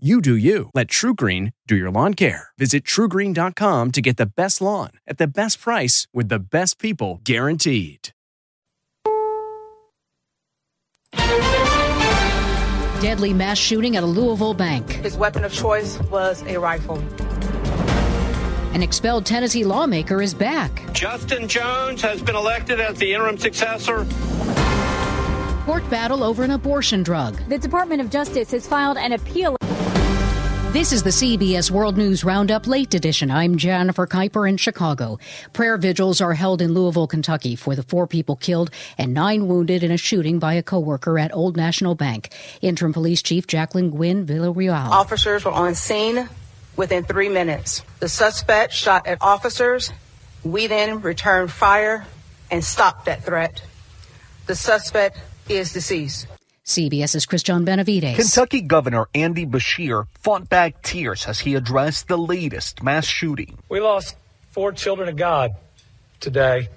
You do you. Let TruGreen do your lawn care. Visit trugreen.com to get the best lawn at the best price with the best people guaranteed. Deadly mass shooting at a Louisville bank. His weapon of choice was a rifle. An expelled Tennessee lawmaker is back. Justin Jones has been elected as the interim successor. Court battle over an abortion drug. The Department of Justice has filed an appeal. This is the CBS World News Roundup Late Edition. I'm Jennifer Keiper in Chicago. Prayer vigils are held in Louisville, Kentucky for the four people killed and nine wounded in a shooting by a coworker at Old National Bank. Interim Police Chief Jacqueline Gwynn Villarreal. Officers were on scene within three minutes. The suspect shot at officers. We then returned fire and stopped that threat. The suspect is deceased. CBS's Christian Benavides. Kentucky Governor Andy Beshear fought back tears as he addressed the latest mass shooting. We lost four children of God today,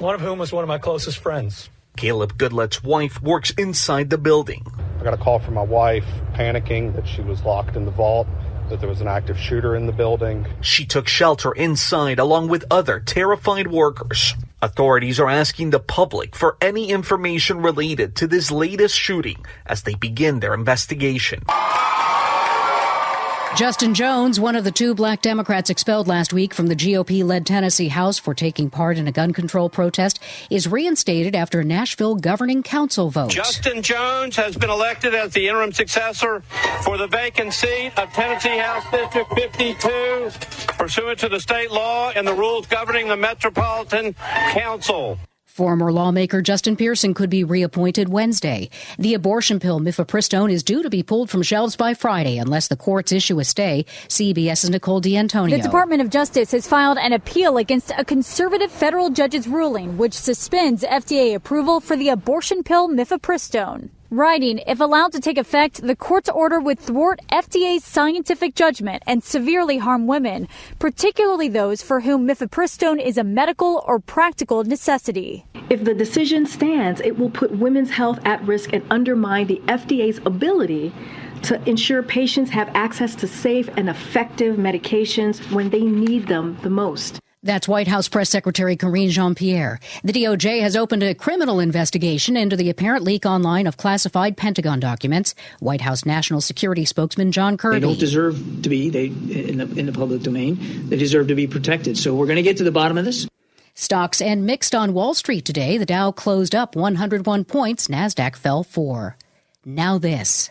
one of whom was one of my closest friends. Caleb Goodlet's wife works inside the building. I got a call from my wife panicking that she was locked in the vault, that there was an active shooter in the building. She took shelter inside along with other terrified workers. Authorities are asking the public for any information related to this latest shooting as they begin their investigation. Justin Jones, one of the two black Democrats expelled last week from the GOP led Tennessee House for taking part in a gun control protest, is reinstated after a Nashville Governing Council vote. Justin Jones has been elected as the interim successor for the vacant seat of Tennessee House District 52, pursuant to the state law and the rules governing the Metropolitan Council. Former lawmaker Justin Pearson could be reappointed Wednesday. The abortion pill mifepristone is due to be pulled from shelves by Friday unless the courts issue a stay. CBS's Nicole D'Antonio. The Department of Justice has filed an appeal against a conservative federal judge's ruling which suspends FDA approval for the abortion pill mifepristone. Writing, if allowed to take effect, the court's order would thwart FDA's scientific judgment and severely harm women, particularly those for whom mifepristone is a medical or practical necessity. If the decision stands, it will put women's health at risk and undermine the FDA's ability to ensure patients have access to safe and effective medications when they need them the most. That's White House Press Secretary Karine Jean Pierre. The DOJ has opened a criminal investigation into the apparent leak online of classified Pentagon documents. White House National Security spokesman John Kirby. They don't deserve to be they in the, in the public domain. They deserve to be protected. So we're going to get to the bottom of this. Stocks and mixed on Wall Street today. The Dow closed up 101 points. Nasdaq fell four. Now this.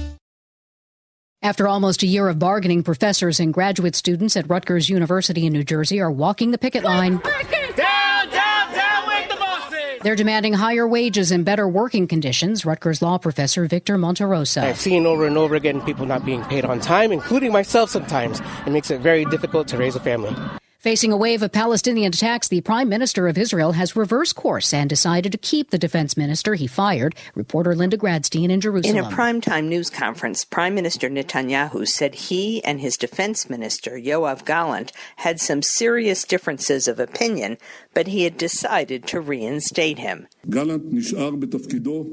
After almost a year of bargaining, professors and graduate students at Rutgers University in New Jersey are walking the picket line. Down, down, down with the bosses! They're demanding higher wages and better working conditions. Rutgers law professor Victor Monterosa. I've seen over and over again people not being paid on time, including myself sometimes. It makes it very difficult to raise a family. Facing a wave of Palestinian attacks, the Prime Minister of Israel has reversed course and decided to keep the defense minister he fired. Reporter Linda Gradstein in Jerusalem. In a primetime news conference, Prime Minister Netanyahu said he and his defense minister, Yoav Gallant, had some serious differences of opinion, but he had decided to reinstate him. Gallant נשאר בתפקידו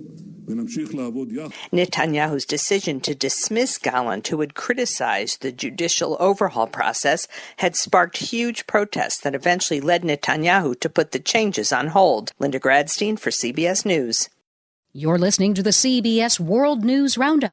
Netanyahu's decision to dismiss Gallant, who had criticized the judicial overhaul process, had sparked huge protests that eventually led Netanyahu to put the changes on hold. Linda Gradstein for CBS News. You're listening to the CBS World News Roundup.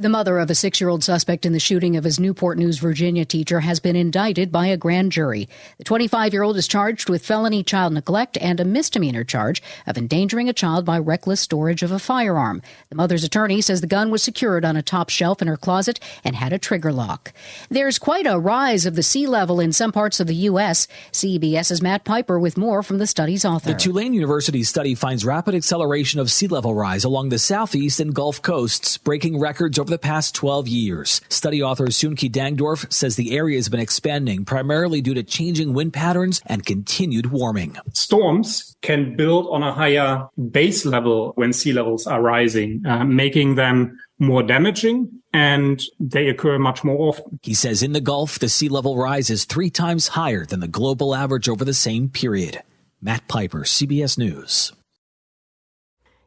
The mother of a six year old suspect in the shooting of his Newport News, Virginia teacher has been indicted by a grand jury. The 25 year old is charged with felony child neglect and a misdemeanor charge of endangering a child by reckless storage of a firearm. The mother's attorney says the gun was secured on a top shelf in her closet and had a trigger lock. There's quite a rise of the sea level in some parts of the U.S. CBS's Matt Piper with more from the study's author. The Tulane University study finds rapid acceleration of sea level rise along the southeast and Gulf coasts, breaking records over the past 12 years. Study author Sönke Dangendorf says the area has been expanding primarily due to changing wind patterns and continued warming. Storms can build on a higher base level when sea levels are rising, uh, making them more damaging and they occur much more often. He says in the Gulf, the sea level rise is three times higher than the global average over the same period. Matt Piper, CBS News.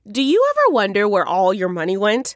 Do you ever wonder where all your money went?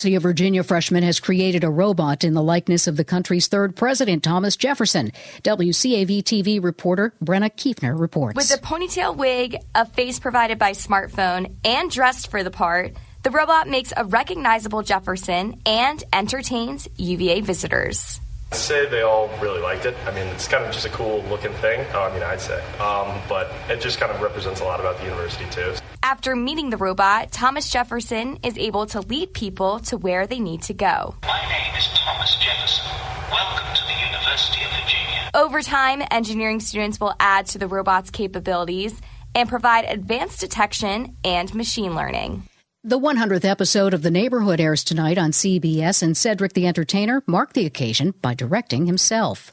University of Virginia freshman has created a robot in the likeness of the country's third president, Thomas Jefferson. WCAV TV reporter Brenna Kiefner reports. With a ponytail wig, a face provided by smartphone, and dressed for the part, the robot makes a recognizable Jefferson and entertains UVA visitors. I'd say they all really liked it. I mean, it's kind of just a cool looking thing. Oh, I mean, I'd say. Um, but it just kind of represents a lot about the university, too. After meeting the robot, Thomas Jefferson is able to lead people to where they need to go. My name is Thomas Jefferson. Welcome to the University of Virginia. Over time, engineering students will add to the robot's capabilities and provide advanced detection and machine learning. The 100th episode of The Neighborhood airs tonight on CBS, and Cedric the Entertainer marked the occasion by directing himself.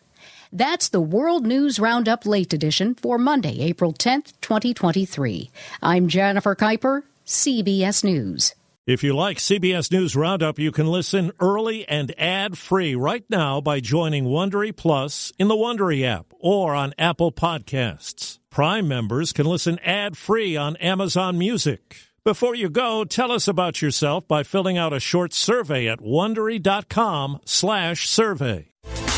That's the World News Roundup Late Edition for Monday, April 10th, 2023. I'm Jennifer Keiper, CBS News. If you like CBS News Roundup, you can listen early and ad-free right now by joining Wondery Plus in the Wondery app or on Apple Podcasts. Prime members can listen ad-free on Amazon Music. Before you go, tell us about yourself by filling out a short survey at wondery.com/survey.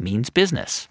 means business.